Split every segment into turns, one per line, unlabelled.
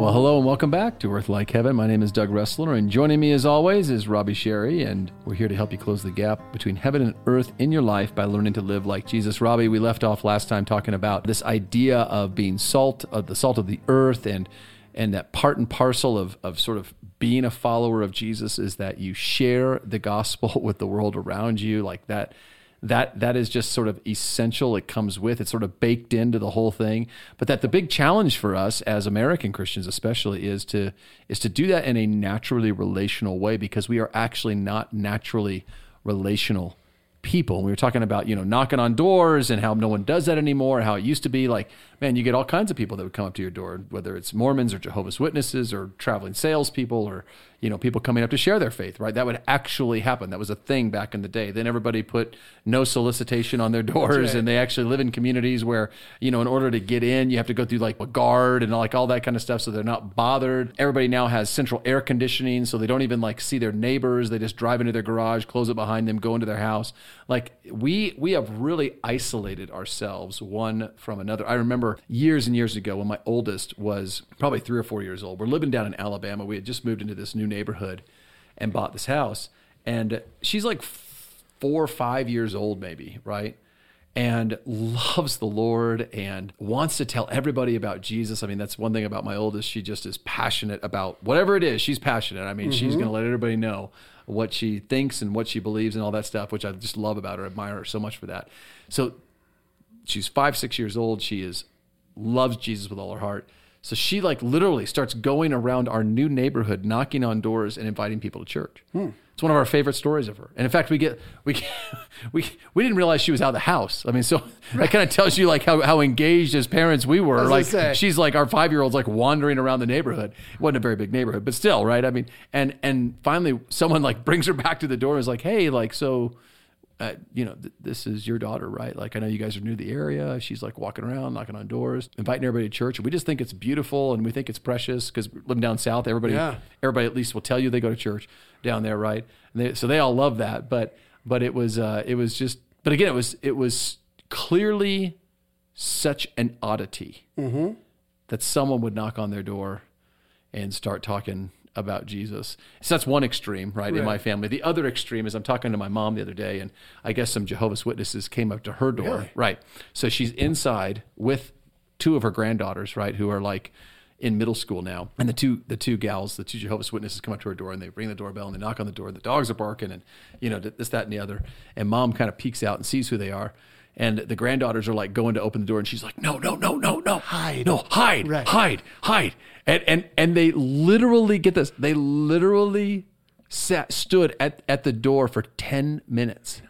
Well, hello and welcome back to Earth Like Heaven. My name is Doug Wrestler, and joining me as always is Robbie Sherry, and we're here to help you close the gap between heaven and earth in your life by learning to live like Jesus. Robbie, we left off last time talking about this idea of being salt, of the salt of the earth, and and that part and parcel of of sort of being a follower of Jesus is that you share the gospel with the world around you, like that that that is just sort of essential it comes with. It's sort of baked into the whole thing. But that the big challenge for us as american christians especially is to is to do that in a naturally relational way because we are actually not naturally relational people. We were talking about you know knocking on doors and how no one does that anymore how it used to be. Like man you get all kinds of people that would come up to your door whether it's mormons or jehovah's witnesses or traveling salespeople or you know, people coming up to share their faith, right? That would actually happen. That was a thing back in the day. Then everybody put no solicitation on their doors right. and they actually live in communities where, you know, in order to get in, you have to go through like a guard and like all that kind of stuff. So they're not bothered. Everybody now has central air conditioning. So they don't even like see their neighbors. They just drive into their garage, close it behind them, go into their house. Like we, we have really isolated ourselves one from another. I remember years and years ago when my oldest was probably three or four years old. We're living down in Alabama. We had just moved into this new neighborhood and bought this house. And she's like four or five years old, maybe, right? And loves the Lord and wants to tell everybody about Jesus. I mean, that's one thing about my oldest. She just is passionate about whatever it is. She's passionate. I mean, mm-hmm. she's going to let everybody know what she thinks and what she believes and all that stuff, which I just love about her, admire her so much for that. So she's five, six years old. She is loves Jesus with all her heart. So she like literally starts going around our new neighborhood, knocking on doors and inviting people to church. Hmm. It's one of our favorite stories of her. And in fact, we get we we we didn't realize she was out of the house. I mean, so that kind of tells you like how, how engaged as parents we were. Like she's like our five year old's like wandering around the neighborhood. It wasn't a very big neighborhood, but still, right? I mean, and and finally someone like brings her back to the door and is like, hey, like so uh, you know, th- this is your daughter, right? Like, I know you guys are new to the area. She's like walking around, knocking on doors, inviting everybody to church. And we just think it's beautiful and we think it's precious because living down south, everybody, yeah. everybody at least will tell you they go to church down there, right? They, so they all love that. But, but it was, uh, it was just, but again, it was, it was clearly such an oddity mm-hmm. that someone would knock on their door and start talking about Jesus. So that's one extreme, right, right, in my family. The other extreme is I'm talking to my mom the other day, and I guess some Jehovah's Witnesses came up to her door, really? right? So she's inside with two of her granddaughters, right, who are like in middle school now, and the two the two gals, the two Jehovah's Witnesses, come up to her door and they ring the doorbell and they knock on the door. And the dogs are barking, and you know this, that, and the other. And mom kind of peeks out and sees who they are. And the granddaughters are like going to open the door, and she's like, "No, no, no, no, no,
hide,
no, hide, right. hide, hide." And and and they literally get this. They literally sat stood at at the door for ten minutes,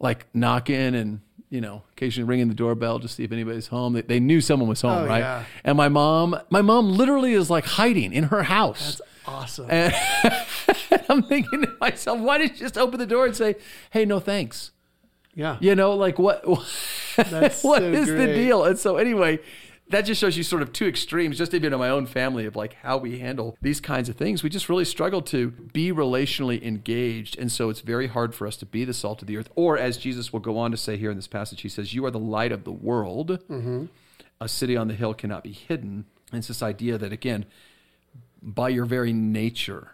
like knocking and you know occasionally ringing the doorbell to see if anybody's home. They, they knew someone was home, oh, right? Yeah. And my mom, my mom literally is like hiding in her house.
That's awesome.
And I'm thinking to myself, why didn't you just open the door and say, "Hey, no thanks."
Yeah.
You know, like what what so is great. the deal? And so anyway, that just shows you sort of two extremes, just even in my own family of like how we handle these kinds of things. We just really struggle to be relationally engaged. And so it's very hard for us to be the salt of the earth. Or as Jesus will go on to say here in this passage, he says, You are the light of the world. Mm-hmm. A city on the hill cannot be hidden. And it's this idea that, again, by your very nature,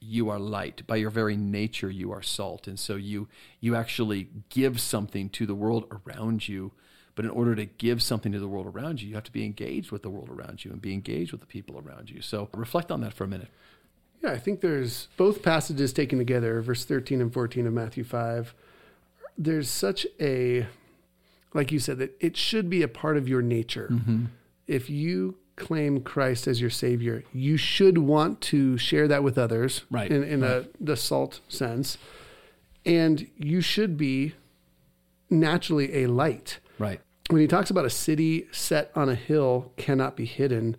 you are light. By your very nature you are salt. And so you you actually give something to the world around you. But in order to give something to the world around you you have to be engaged with the world around you and be engaged with the people around you. So reflect on that for a minute.
Yeah i think there's both passages taken together verse 13 and 14 of matthew 5 there's such a like you said that it should be a part of your nature. Mm-hmm. if you claim Christ as your Savior, you should want to share that with others,
right?
In, in
right.
a the salt sense, and you should be naturally a light,
right?
When he talks about a city set on a hill cannot be hidden,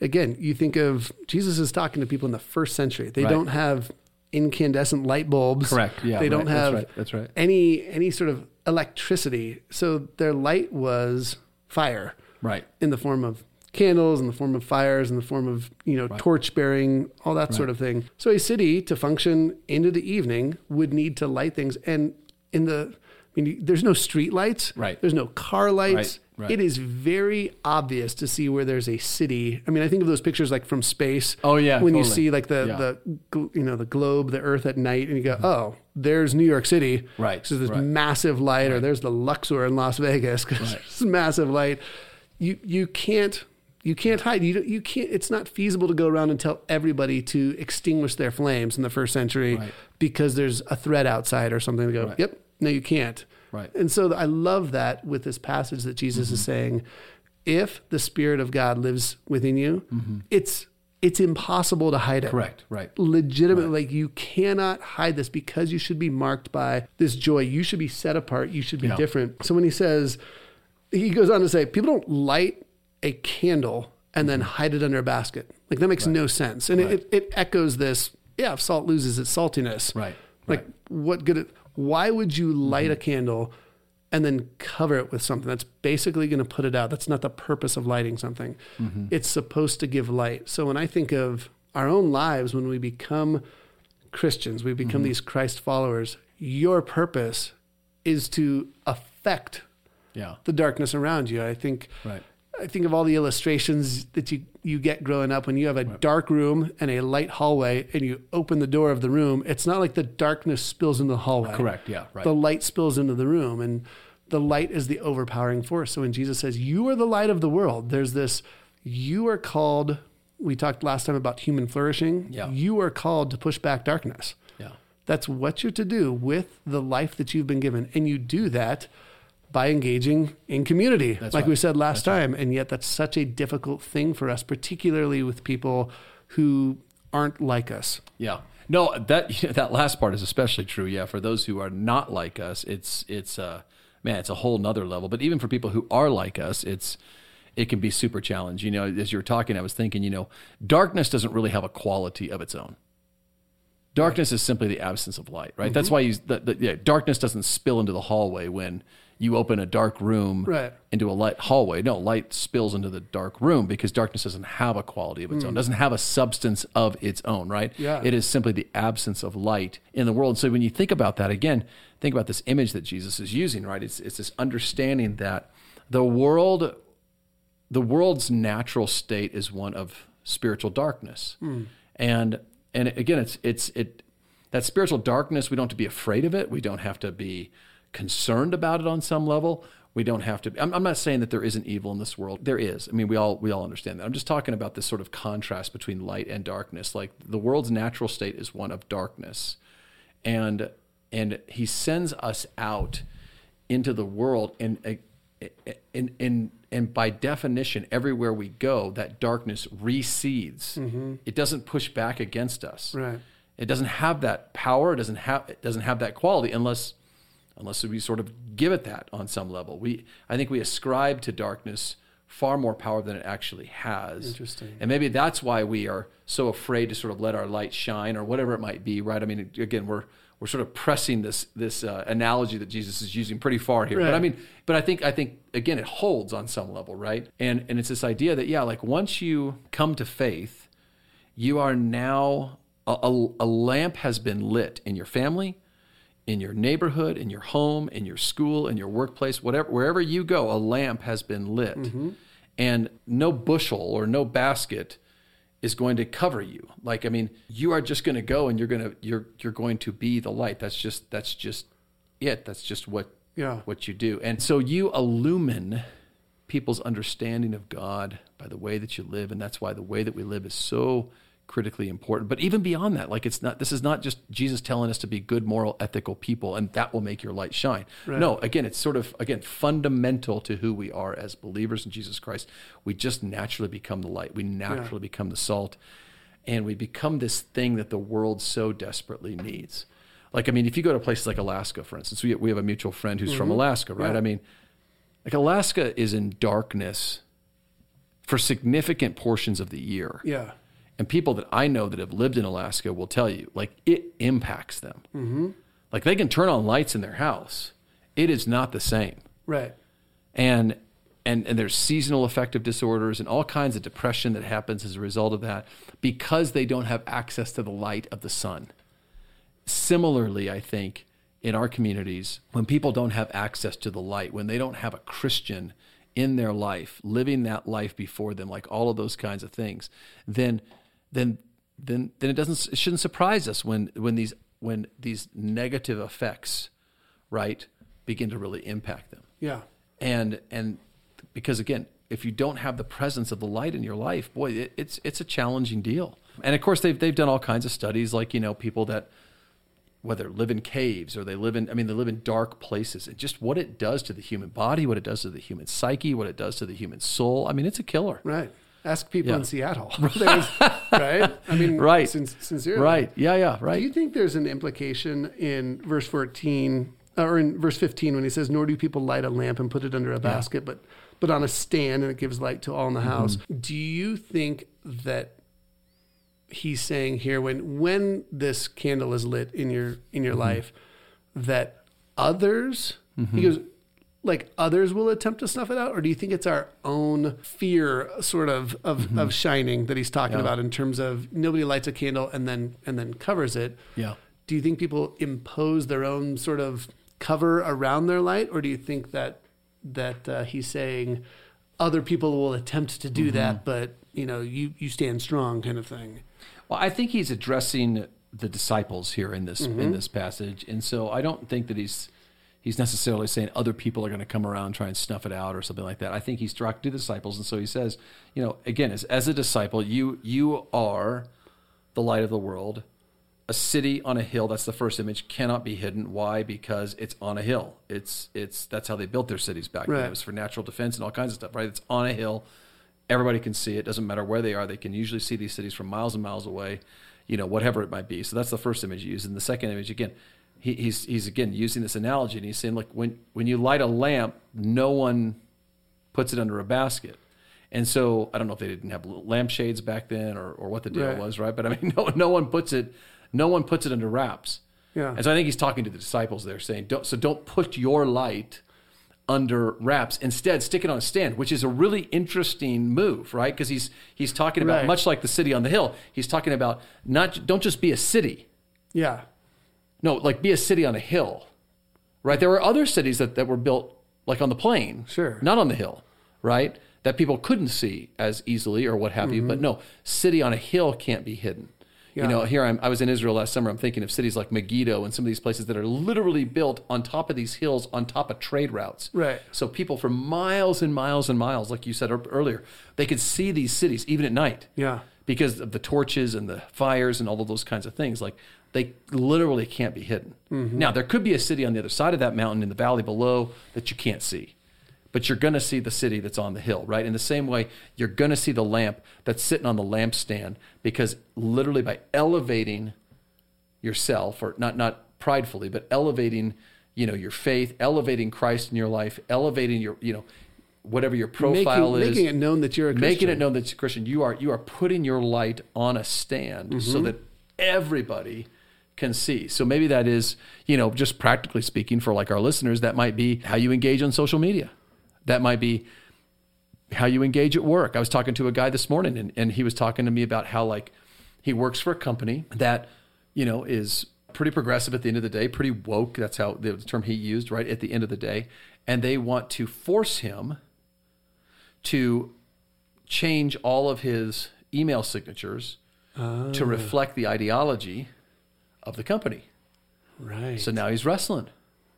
again, you think of Jesus is talking to people in the first century. They right. don't have incandescent light bulbs.
Correct. Yeah.
They don't have
That's right. That's right.
any any sort of electricity. So their light was fire.
Right.
In the form of candles in the form of fires in the form of you know right. torch bearing all that right. sort of thing so a city to function into the evening would need to light things and in the I mean, there's no street lights.
Right.
There's no car lights.
Right, right.
It is very obvious to see where there's a city. I mean, I think of those pictures like from space.
Oh, yeah,
When you see like the
Yeah.
the you know the globe, the Earth at night, and you go, oh, there's New York City.
Right,
So there's
right.
massive light, or there's the Luxor in Las Vegas because there's massive light. You you can't. You can't hide. You you can't. It's not feasible to go around and tell everybody to extinguish their flames in the first century
Right.
because there's a threat outside or something. To go,
Right.
yep, no, you can't.
Right.
And so I love that with this passage that Jesus
Mm-hmm.
is saying, if the Spirit of God lives within you, it's it's impossible to hide it.
Mm-hmm. Correct. Right.
Legitimately, like you cannot hide this because you should be marked by this joy. You should be set apart. You should be
Yeah.
different. So when he says, he goes on to say, people don't light a candle and then hide it under a basket. Like that makes no sense. And
Mm-hmm. Right.
it, it echoes this. Yeah, if salt loses its saltiness,
Right.
like
Right.
what good? It, why would you light
Mm-hmm.
a candle and then cover it with something that's basically going to put it out? That's not the purpose of lighting something.
Mm-hmm.
It's supposed to give light. So when I think of our own lives, when we become Christians, we
Mm-hmm.
become these Christ followers. Your purpose is to affect
Yeah.
the darkness around you. I think.
Right.
I think of all the illustrations that you, you get growing up when you have a dark room and a light hallway and you open the door of the room. It's not like the darkness spills into the hallway.
Correct. Yeah. Right.
The light spills into the room and the light is the overpowering force. So when Jesus says, You are the light of the world, there's this, you are called, we talked last time about human flourishing.
Yeah.
You are called to push back darkness.
yeah.
That's what you're to do with the life that you've been given. And you do that by engaging in community,
That's
like
right.
we said last time. And yet, that's such a difficult thing for us, particularly with people who aren't like us.
Yeah. No, that that last part is especially true. Yeah, for those who are not like us, it's it's uh man, it's a whole nother level. But even for people who are like us, it's it can be super challenging. You know, as you were talking, I was thinking, you know, darkness doesn't really have a quality of its own. Darkness is simply the absence of light, right? That's why you the, the, yeah, darkness doesn't spill into the hallway when you open a dark room
Right.
into a light hallway. No, light spills into the dark room because darkness doesn't have a quality of its own, mm. doesn't have a substance of its own, right?
Yeah.
It is simply the absence of light in the world. So when you think about that again, think about this image that Jesus is using, right? It's it's this understanding that the world the world's natural state is one of spiritual darkness. Mm. And and again it's it's it that spiritual darkness we don't have to be afraid of it. We don't have to be concerned about it on some level. We don't have to I'm, I'm not saying that there isn't evil in this world. There is. I mean we all we all understand that. I'm just talking about this sort of contrast between light and darkness. Like the world's natural state is one of darkness. And and he sends us out into the world and uh, and and and by definition everywhere we go that darkness recedes mm-hmm. it doesn't push back against us
Right.
it doesn't have that power it doesn't have it doesn't have that quality unless unless we sort of give it that on some level we i think we ascribe to darkness far more power than it actually has
Interesting.
and maybe that's why we are so afraid to sort of let our light shine or whatever it might be right i mean again we're we're sort of pressing this this uh, analogy that Jesus is using pretty far here. But I mean, but I think I think again it holds on some level, right? And and it's this idea that yeah, like once you come to faith, you are now a, a, a lamp has been lit in your family, in your neighborhood, in your home, in your school, in your workplace, whatever wherever you go, a lamp has been lit. Mm-hmm. And no bushel or no basket is going to cover you. Like I mean, you are just going to go and you're going to you're you're going to be the light. That's just that's just it. That's just what
Yeah.
what you do. And so you illumine people's understanding of God by the way that you live and that's why the way that we live is so critically important. But even beyond that, like it's not this is not just Jesus telling us to be good moral ethical people and that will make your light shine. No, again, it's sort of again fundamental to who we are as believers in Jesus Christ. We just naturally become the light. We naturally become the salt and we become this thing that the world so desperately needs. Like, I mean, if you go to places like Alaska, for instance, we, we have a mutual friend who's from mm-hmm. Alaska, right?
Yeah.
I mean, like Alaska is in darkness for significant portions of the year.
Yeah.
And people that I know that have lived in Alaska will tell you, like, it impacts them. Mm-hmm. Like, they can turn on lights in their house. It is not the same
Right.
and and and there's seasonal affective disorders and all kinds of depression that happens as a result of that because they don't have access to the light of the sun. Similarly, I think in our communities when people don't have access to the light, when they don't have a Christian in their life, living that life before them, like all of those kinds of things, then then then then it doesn't it shouldn't surprise us when when these when these negative effects, right, begin to really impact them.
Yeah.
And and because again, if you don't have the presence of the light in your life, boy, it, it's it's a challenging deal. And of course, they've they've done all kinds of studies, like you know, people that whether live in caves or they live in, I mean, they live in dark places, and just what it does to the human body, what it does to the human psyche, what it does to the human soul. I mean, it's a killer.
Right. Ask people
Yeah.
in Seattle. Right? I mean,
Right.
sin- sincerely.
Right. Yeah. Yeah. Right.
Do you think there's an implication in verse 14 uh, or in verse 15 when he says, Nor do people light a lamp and put it under a basket, but, but on a stand and it gives light to all in the mm-hmm. house? Do you think that he's saying here when when this candle is lit in your in your mm-hmm. life that others he mm-hmm. goes like others will attempt to snuff it out? Or do you think it's our own fear sort of of, mm-hmm. of shining that he's talking
Yeah.
about in terms of nobody lights a candle and then and then covers it?
Yeah.
do you think people impose their own sort of cover around their light? Or do you think that that uh, he's saying other people will attempt to do that mm-hmm. but you know you you stand strong kind of thing?
Well, I think he's addressing the disciples here in this in mm-hmm. this passage, and so I don't think that he's he's necessarily saying other people are going to come around and try and snuff it out or something like that. I think he's talking to the disciples, and so he says, you know, again, as as a disciple, you you are the light of the world. A city on a hill, that's the first image, cannot be hidden. Why? Because it's on a hill. It's it's that's how they built their cities back then. It was for natural defense and all kinds of stuff, right? It's on a hill. Everybody can see it. Doesn't matter where they are. They can usually see these cities from miles and miles away, you know, whatever it might be. So that's the first image you use. And the second image, again, he, he's he's again using this analogy, and he's saying, look, when when you light a lamp, no one puts it under a basket. And so I don't know if they didn't have lampshades back then or, or what the deal
Right.
was, right? But I mean, no, no one puts it, no one puts it under wraps.
Yeah.
And so I think he's talking to the disciples there, saying, don't, so don't put your light under wraps. Instead, stick it on a stand, which is a really interesting move, right? Because he's he's talking about
Right.
much like the city on the hill. He's talking about not don't just be a city.
yeah
No, like be a city on a hill, right? There were other cities that, that were built like on the plain,
Sure.
not on the hill, right? That people couldn't see as easily or what have you. But mm-hmm. no, city on a hill can't be hidden.
Yeah.
You know, here I'm, I was in Israel last summer. I'm thinking of cities like Megiddo and some of these places that are literally built on top of these hills, on top of trade routes.
Right.
So people for miles and miles and miles, like you said er, earlier, they could see these cities even at night
yeah
because of the torches and the fires and all of those kinds of things. Like they literally can't be hidden. Now there could be a city on the other side of that mountain in the valley below that you can't see, but you're going to see the city that's on the hill, right? In the same way, you're going to see the lamp that's sitting on the lampstand because literally by elevating yourself, or not not pridefully, but elevating, you know, your faith, elevating Christ in your life, elevating your, you know, whatever your profile
making,
is,
making it known that you're a Christian.
making it known that you're a Christian. You are you are putting your light on a stand
Mm-hmm.
so that everybody can see. So maybe that is, you know, just practically speaking for like our listeners, that might be how you engage on social media. That might be how you engage at work. I was talking to a guy this morning and, and he was talking to me about how like he works for a company that, you know, is pretty progressive at the end of the day, pretty woke. That's how the term he used, right? At the end of the day. And they want to force him to change all of his email signatures to ah. reflect the ideology of the company.
right
So now he's wrestling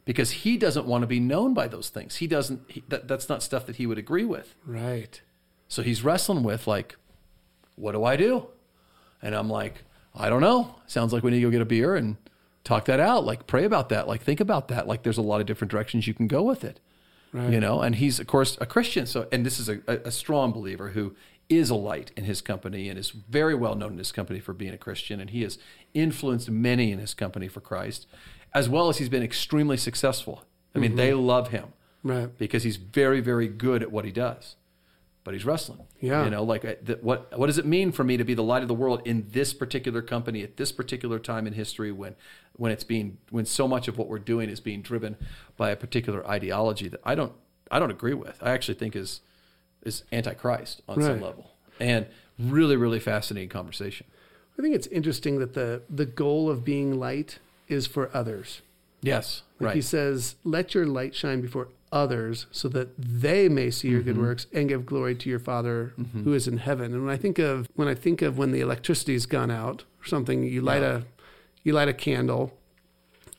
because he doesn't want to be known by those things. He doesn't, he, that, that's not stuff that he would agree with.
right
So he's wrestling with, like, what do I do? And I'm like, I don't know. Sounds like we need to go get a beer and talk that out. Like, pray about that. Like, think about that. Like, there's a lot of different directions you can go with it.
Right.
You know, and he's, of course, a Christian. So, and this is a, a, a strong believer who is a light in his company and is very well known in his company for being a Christian. And he has influenced many in his company for Christ, as well as he's been extremely successful. I mean, they love him
right
because he's very, very good at what he does. But he's wrestling.
Yeah.
You know, like uh, what what does it mean for me to be the light of the world in this particular company at this particular time in history when when it's being when so much of what we're doing is being driven by a particular ideology that I don't I don't agree with. I actually think is is antichrist on some level. And really, really fascinating conversation.
I think it's interesting that the the goal of being light is for others.
Yes.
Like
right.
he says, let your light shine before others so that they may see your good mm-hmm. works and give glory to your Father mm-hmm. who is in heaven. And when I think of when I think of when the electricity's gone out or something, you light a you light a candle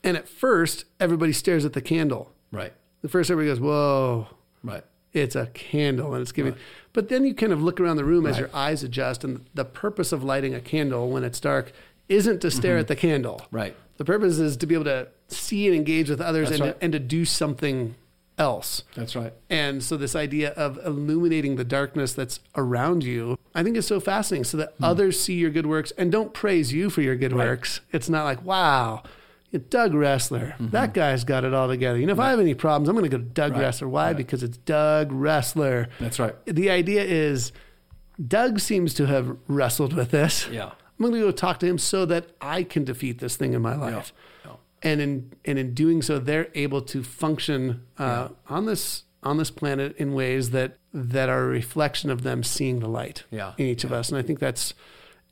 and at first everybody stares at the candle.
right.
The first everybody goes, Whoa,
Right.
It's a candle and it's giving but then you kind of look around the room as your eyes adjust and the purpose of lighting a candle when it's dark isn't to stare mm-hmm. at the candle
Right.
the purpose is to be able to see and engage with others
That's
and,
right.
to, and to do something else
That's right.
and so this idea of illuminating the darkness that's around you i think is so fascinating so that mm-hmm. others see your good works and don't praise you for your good.
Right.
works it's not like wow Doug Wrestler,
Mm-hmm.
that guy's got it all together. You know, if I have any problems, I'm going to go to Doug
Right.
Wrestler. Why?
Right.
Because it's Doug Wrestler
That's right.
the idea is Doug seems to have wrestled with this.
Yeah.
I'm going to go talk to him so that I can defeat this thing in my life.
Yeah.
And in and in doing so, they're able to function uh, on this on this planet in ways that that are a reflection of them seeing the light
Yeah.
in each of us. And I think that's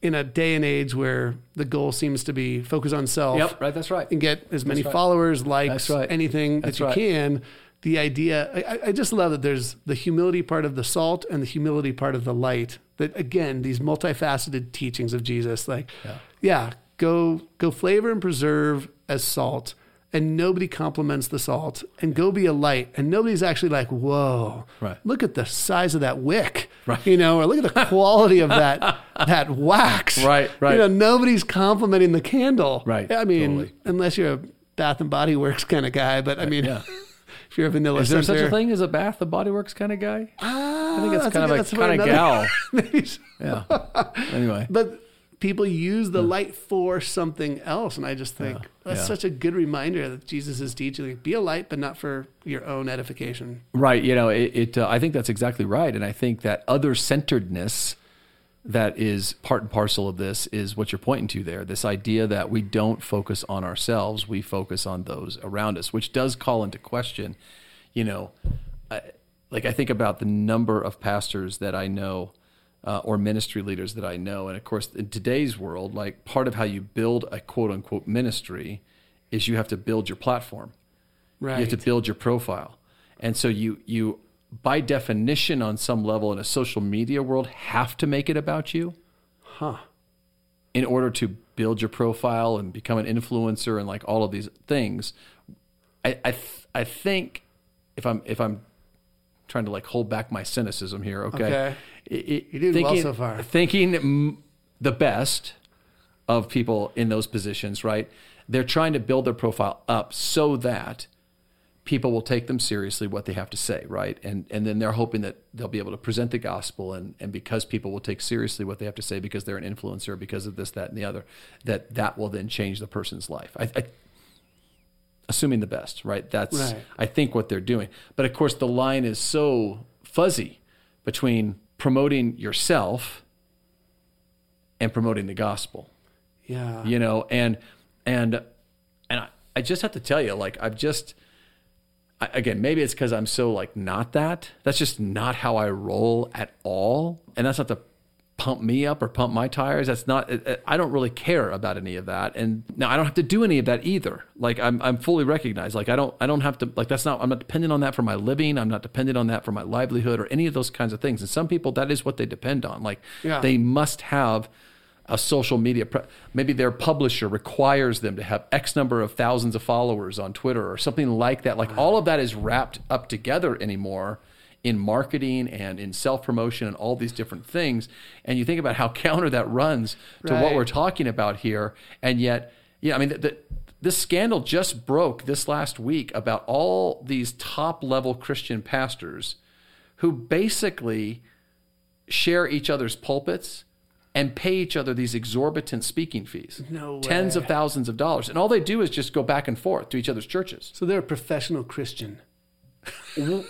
in a day and age where the goal seems to be focus on self
Yep. Right. That's right.
and get as many
right.
followers, likes,
right.
anything
That's
that you
right.
can. The idea, I, I just love that there's the humility part of the salt and the humility part of the light. That again, these multifaceted teachings of Jesus, like,
Yeah.
yeah, go go flavor and preserve as salt, and nobody compliments the salt, and go be a light, and nobody's actually like, whoa,
Right.
look at the size of that wick,
Right.
you know, or look at the quality of that that wax,
Right, right.
You know, nobody's complimenting the candle,
Right,
I mean,
totally.
unless you're a Bath and Body Works kind of guy, but I mean,
Yeah.
if you're a vanilla
Is there
center,
such a thing as a Bath and Body Works kind of guy?
Ah,
I think it's kind
a-
of a kind of gal.
Maybe.
Yeah. Anyway.
But people use the light for something else, and I just think that's
yeah.
such a good reminder that Jesus is teaching: like, be a light, but not for your own edification.
Right. You know, it. it uh, I think that's exactly right, and I think that other centeredness that is part and parcel of this is what you're pointing to there. This idea that we don't focus on ourselves, we focus on those around us, which does call into question, you know, I, like I think about the number of pastors that I know. Uh, or ministry leaders that I know. And of course, in today's world, like part of how you build a quote unquote ministry is you have to build your platform.
Right.
You have to build your profile. And so you you by definition on some level in a social media world have to make it about you
huh.
in order to build your profile and become an influencer and like all of these things. I I, th- I think if I'm if I'm trying to like hold back my cynicism here, okay?
Okay.
It,
You're doing well
thinking,
so far.
Thinking the best of people in those positions, right? They're trying to build their profile up so that people will take them seriously what they have to say, right? And and then they're hoping that they'll be able to present the gospel and and because people will take seriously what they have to say because they're an influencer because of this that and the other, that that will then change the person's life. I, I assuming the best, right? That's
Right.
I think what they're doing. But of course the line is so fuzzy between promoting yourself and promoting the gospel.
Yeah.
you know and and and I, I just have to tell you like i've just I, again maybe it's because i'm so like not that. That's just not how i roll at all. And that's not to pump me up or pump my tires. That's not i don't really care about any of that. And now i don't have to do any of that either. Like i'm, I'm fully recognized. Like i don't i don't have to like that's not i'm not dependent on that for my living. I'm not dependent on that for my livelihood or any of those kinds of things. And some people that is what they depend on. Like
Yeah.
they must have a social media pre- maybe their publisher requires them to have x number of thousands of followers on twitter or something like that. Like all of that is wrapped up together anymore in marketing and in self-promotion and all these different things and you think about how counter that runs to what we're talking about here and yet yeah i mean the, the, this scandal just broke this last week about all these top level christian pastors who basically share each other's pulpits and pay each other these exorbitant speaking fees.
No
Tens of thousands of dollars. And all they do is just go back and forth to each other's churches.
So they're a professional Christian.
Well,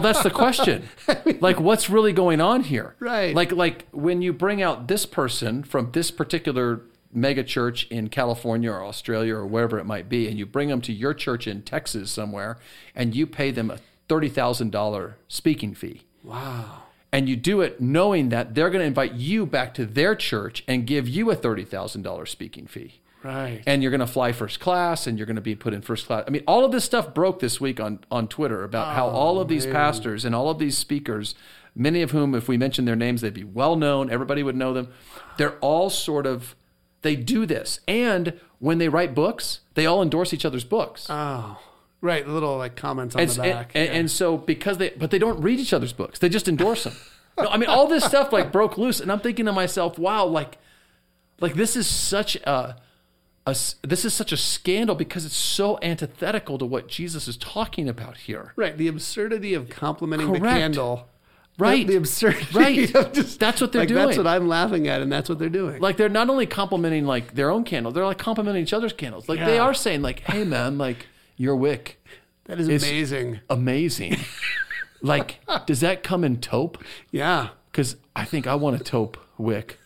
that's the question. Like what's really going on here?
Right.
Like like when you bring out this person from this particular mega church in California or Australia or wherever it might be and you bring them to your church in Texas somewhere and you pay them a $30,000 speaking fee.
Wow.
and you do it knowing that they're going to invite you back to their church and give you a $30,000 speaking fee.
Right.
And you're going to fly first class and you're going to be put in first class. I mean, all of this stuff broke this week on, on Twitter about how oh, all of these pastors and all of these speakers, many of whom, if we mentioned their names, they'd be well known, everybody would know them. They're all sort of, they do this. And when they write books, they all endorse each other's books.
Oh, right. Little like comments on
And,
the back.
and,
Yeah.
and so because they, but they don't read each other's books. They just endorse them. no, I mean, all this stuff like broke loose, and I'm thinking to myself, wow, like, like this is such a, a this is such a scandal because it's so antithetical to what Jesus is talking about here.
right. The absurdity of complimenting the
Correct.
candle.
Right.
The, the absurdity
Right.
just
That's what they're
like,
doing.
That's what I'm laughing at, and that's what they're doing.
Like they're not only complimenting like their own candle, they're like complimenting each other's candles. Like they are saying like, "Hey man, like your wick
that is amazing.
amazing." like, does that come in taupe?
Yeah.
because I think I want a taupe wick,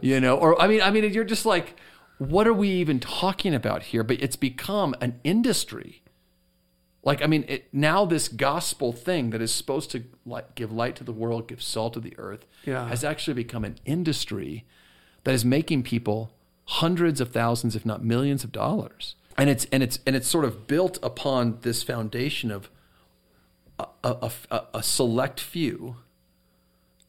you know. Or I mean, I mean, you're just like, what are we even talking about here? But it's become an industry. Like, I mean, it, now this gospel thing that is supposed to like give light to the world, give salt to the earth,
Yeah.
has actually become an industry that is making people hundreds of thousands, if not millions, of dollars. And it's and it's and it's sort of built upon this foundation of a, a, a, a select few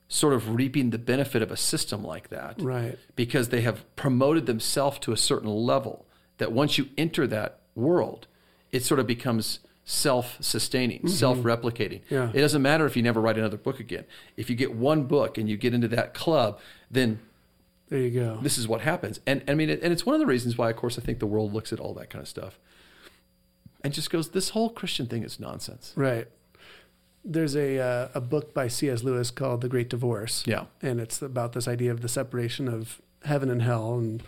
sort of reaping the benefit of a system like that
Right.
because they have promoted themselves to a certain level that once you enter that world it sort of becomes self-sustaining self-replicating
Mm-hmm. Yeah.
it doesn't matter if you never write another book again if you get one book and you get into that club then
There you go.
this is what happens and i mean and it's one of the reasons why of course i think the world looks at all that kind of stuff and just goes this whole christian thing is nonsense
Right. There's a uh, a book by C.S. Lewis called The Great Divorce.
yeah
and it's about this idea of the separation of heaven and hell and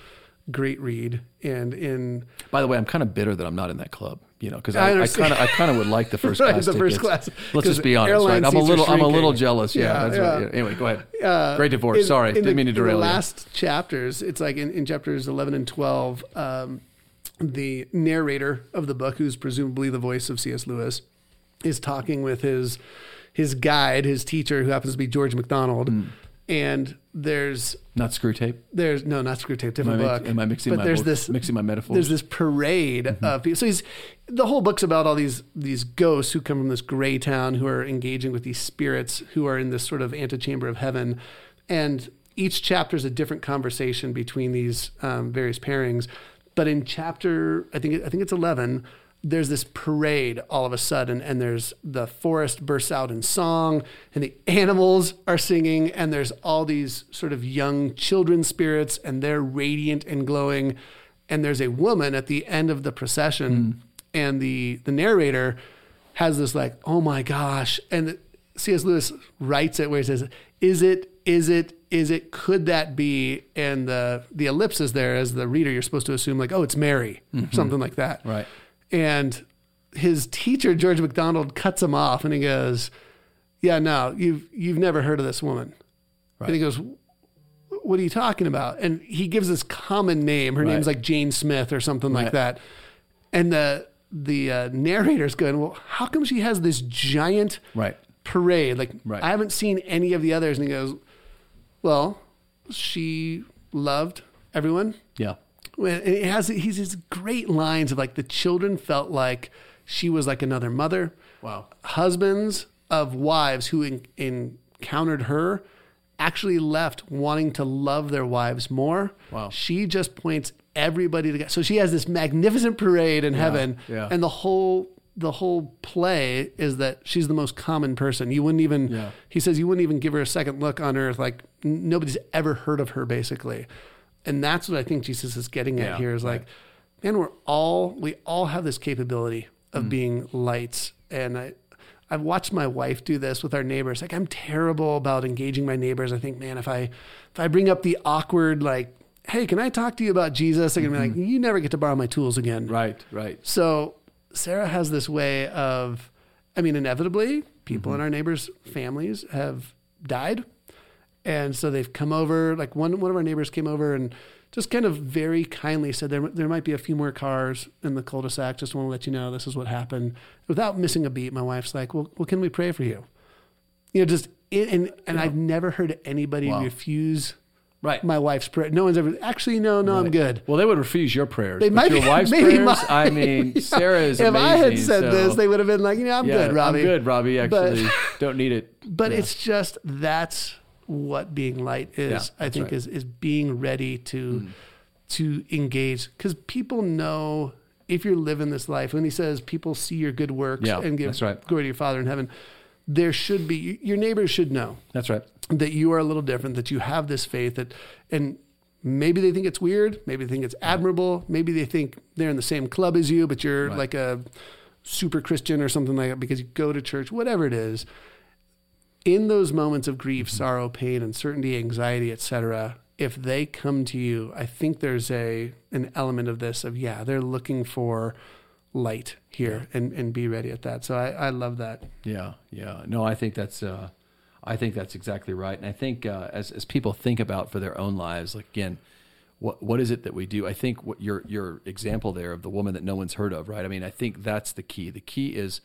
great read and in
By the way, I'm kind of bitter that I'm not in that club, you know, because
I
I, I
understand.
kind of, I kind of would like the first
Right,
class.
the first class.
Let's just be honest, right? I'm a little, I'm a little jealous. Yeah,
Yeah,
that's
yeah.
right. Anyway, go ahead.
uh,
Great divorce.
in-
Sorry,
in
didn't
the,
mean to derail.
in the
derail you.
last chapters it's like in, in chapters 11 and 12 um, the narrator of the book who's presumably the voice of cs lewis is talking with his his guide his teacher who happens to be george macdonald
Hmm.
and there's
Not Screwtape.
there's no not Screwtape different
Am I,
book
am I mixing
but
my
there's
book-
this
mixing my metaphors?
there's this parade
Mm-hmm.
of people. So he's the whole book's about all these these ghosts who come from this gray town who are engaging with these spirits who are in this sort of antechamber of heaven, and each chapter is a different conversation between these um, various pairings. But in chapter, I think I think it's eleven. There's this parade all of a sudden, and there's the forest bursts out in song, and the animals are singing, and there's all these sort of young children spirits, and they're radiant and glowing. And there's a woman at the end of the procession hmm. and the the narrator has this like oh my gosh. And cs lewis writes it where he says is it is it is it could that be? And the the ellipsis there as the reader you're supposed to assume like oh it's mary mm-hmm. something like that.
Right.
And his teacher george macdonald cuts him off and he goes yeah no you've you've never heard of this woman and he goes what are you talking about? And he gives this common name. Her
Right.
name's like Jane Smith or something
Right.
like that. And the the uh, narrator's going, well, how come she has this giant
Right.
parade? Like
Right.
I haven't seen any of the others. And he goes, well, she loved everyone.
Yeah.
And it has he's these great lines of like the children felt like she was like another mother
Wow.
husbands of wives who en- encountered her actually left wanting to love their wives more.
Wow.
She just points everybody to God. So she has this magnificent parade in heaven,
yeah.
and the whole the whole play is that she's the most common person. You wouldn't even
Yeah.
he says you wouldn't even give her a second look on earth. Like n- nobody's ever heard of her, basically. And that's what I think Jesus is getting at
Yeah,
here is like, man, we're all we all have this capability of
Mm.
being lights. And I I've watched my wife do this with our neighbors. Like I'm terrible about engaging my neighbors. I think, man, if I if I bring up the awkward like, hey, can I talk to you about Jesus? They're gonna be like, you never get to borrow my tools again.
Mm-hmm. Right. Right.
So Sarah has this way of, I mean, inevitably, people in our neighbors' families have died, and so they've come over. Like one one of our neighbors came over and just kind of very kindly said there there might be a few more cars in the cul-de-sac. Just want to let you know this is what happened. Without missing a beat, my wife's like, "Well, well, can we pray for you?" You know, just it, and and I've never heard anybody
Wow.
refuse
Right.
my wife's prayer. No one's ever actually. No, no, I'm good.
Well, they would refuse your prayers.
They
but
might
your wife's
maybe
prayers. I mean, Sarah is
if
amazing.
I had said
so-
this, they would have been like, you know, I'm
yeah,
good, Robbie.
I'm good, Robbie.
But-
Actually, don't need it.
But
Yeah.
it's just that's what being light is.
Yeah,
I think
right. Mm.
is is being ready to to engage because people know if you're living this life. When he says people see your good works
Yeah,
and give
right.
glory to your Father in heaven, there should be your neighbors should know
That's right.
that you are a little different, that you have this faith that and maybe they think it's weird, maybe they think it's admirable, maybe they think they're in the same club as you, but you're
Right.
like a super Christian or something like that because you go to church, whatever it is. In those moments of grief,
Mm-hmm.
sorrow, pain, uncertainty, anxiety, etc., if they come to you, I think there's a an element of this of yeah, they're looking for light here and, and be ready at that. So I, I love that.
Yeah, yeah. No, I think that's uh, I think that's exactly right. And I think uh, as as people think about for their own lives, like again, what what is it that we do? I think what your your example there of the woman that no one's heard of, right? I mean, I think that's the key. The key is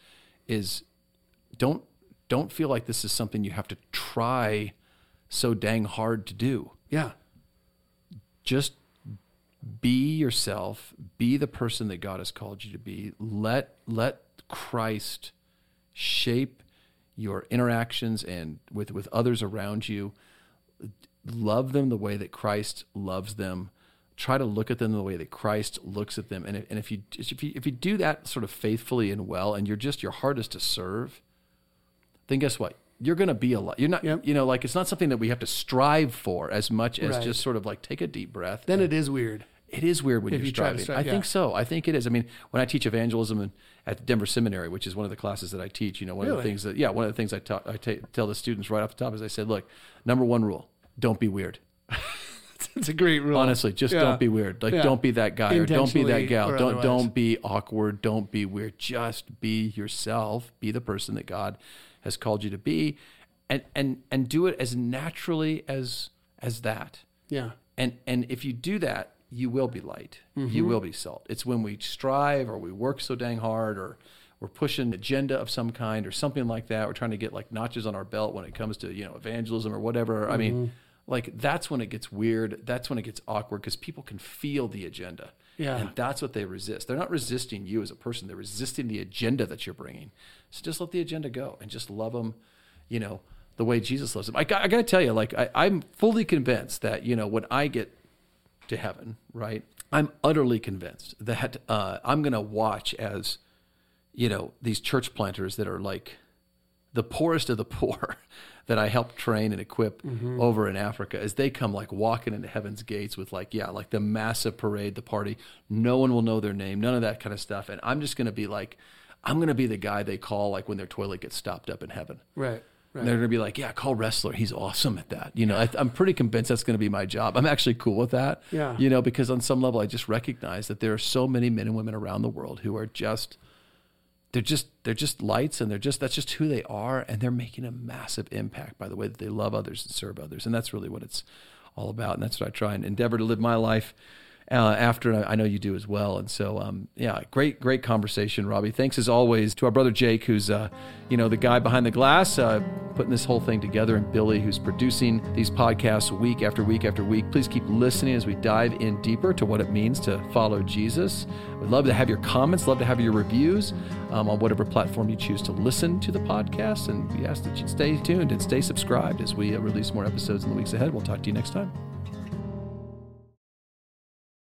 is don't don't feel like this is something you have to try so dang hard to do.
Yeah.
just be yourself be the person that god has called you to be let let christ shape your interactions and with with others around you love them the way that christ loves them try to look at them the way that christ looks at them and if, and if you if you if you do that sort of faithfully and well and you're just your heart is to serve then guess what you're going to be a lot you're not
Yep.
you know like it's not something that we have to strive for as much as
Right.
just sort of like take a deep breath
Then it is weird.
it is weird when
If
you're
you
striving.
strive,
I think so. I think it is. I mean, when I teach evangelism and at Denver Seminary, which is one of the classes that I teach, you know, one of the things that yeah, one of the things I, ta- I ta- tell the students right off the top is I said, look, number one rule: don't be weird.
It's a great rule.
Honestly, just
Yeah.
don't be weird. Like,
Yeah.
don't be that guy or don't be that gal. Don't
otherwise.
don't be awkward. Don't be weird. Just be yourself. Be the person that God has called you to be, and and and do it as naturally as as that.
Yeah.
And and if you do that, you will be light.
Mm-hmm.
You will be salt. It's when we strive or we work so dang hard or we're pushing an agenda of some kind or something like that. We're trying to get like notches on our belt when it comes to, you know, evangelism or whatever. I
Mm-hmm.
mean, like that's when it gets weird. That's when it gets awkward because people can feel the agenda.
Yeah.
And that's what they resist. They're not resisting you as a person. They're resisting the agenda that you're bringing. So just let the agenda go and just love them, you know, the way Jesus loves them. I got, I got to tell you, like, I, I'm fully convinced that, you know, when I get to heaven, right, I'm utterly convinced that uh, I'm going to watch as, you know, these church planters that are like the poorest of the poor that I helped train and equip over in Africa as they come like walking into heaven's gates with like, yeah, like the massive parade, the party. No one will know their name, none of that kind of stuff. And I'm just going to be like, I'm going to be the guy they call like when their toilet gets stopped up in heaven.
Right.
And
Right.
they're going to be like, yeah, call wrestler. He's awesome at that. You know, I, I'm pretty convinced that's going to be my job. I'm actually cool with that.
Yeah.
You know, because on some level, I just recognize that there are so many men and women around the world who are just, they're just, they're just lights and they're just, that's just who they are. And they're making a massive impact by the way that they love others and serve others. And that's really what it's all about. And that's what I try and endeavor to live my life uh, after. I know you do as well. And so, um, yeah, great, great conversation, Robbie. Thanks as always to our brother Jake, who's, uh, you know, the guy behind the glass, uh, putting this whole thing together, and Billy, who's producing these podcasts week after week after week. Please keep listening as we dive in deeper to what it means to follow Jesus. We'd love to have your comments, love to have your reviews um, on whatever platform you choose to listen to the podcast. And we ask that you stay tuned and stay subscribed as we uh, release more episodes in the weeks ahead. We'll talk to you next time.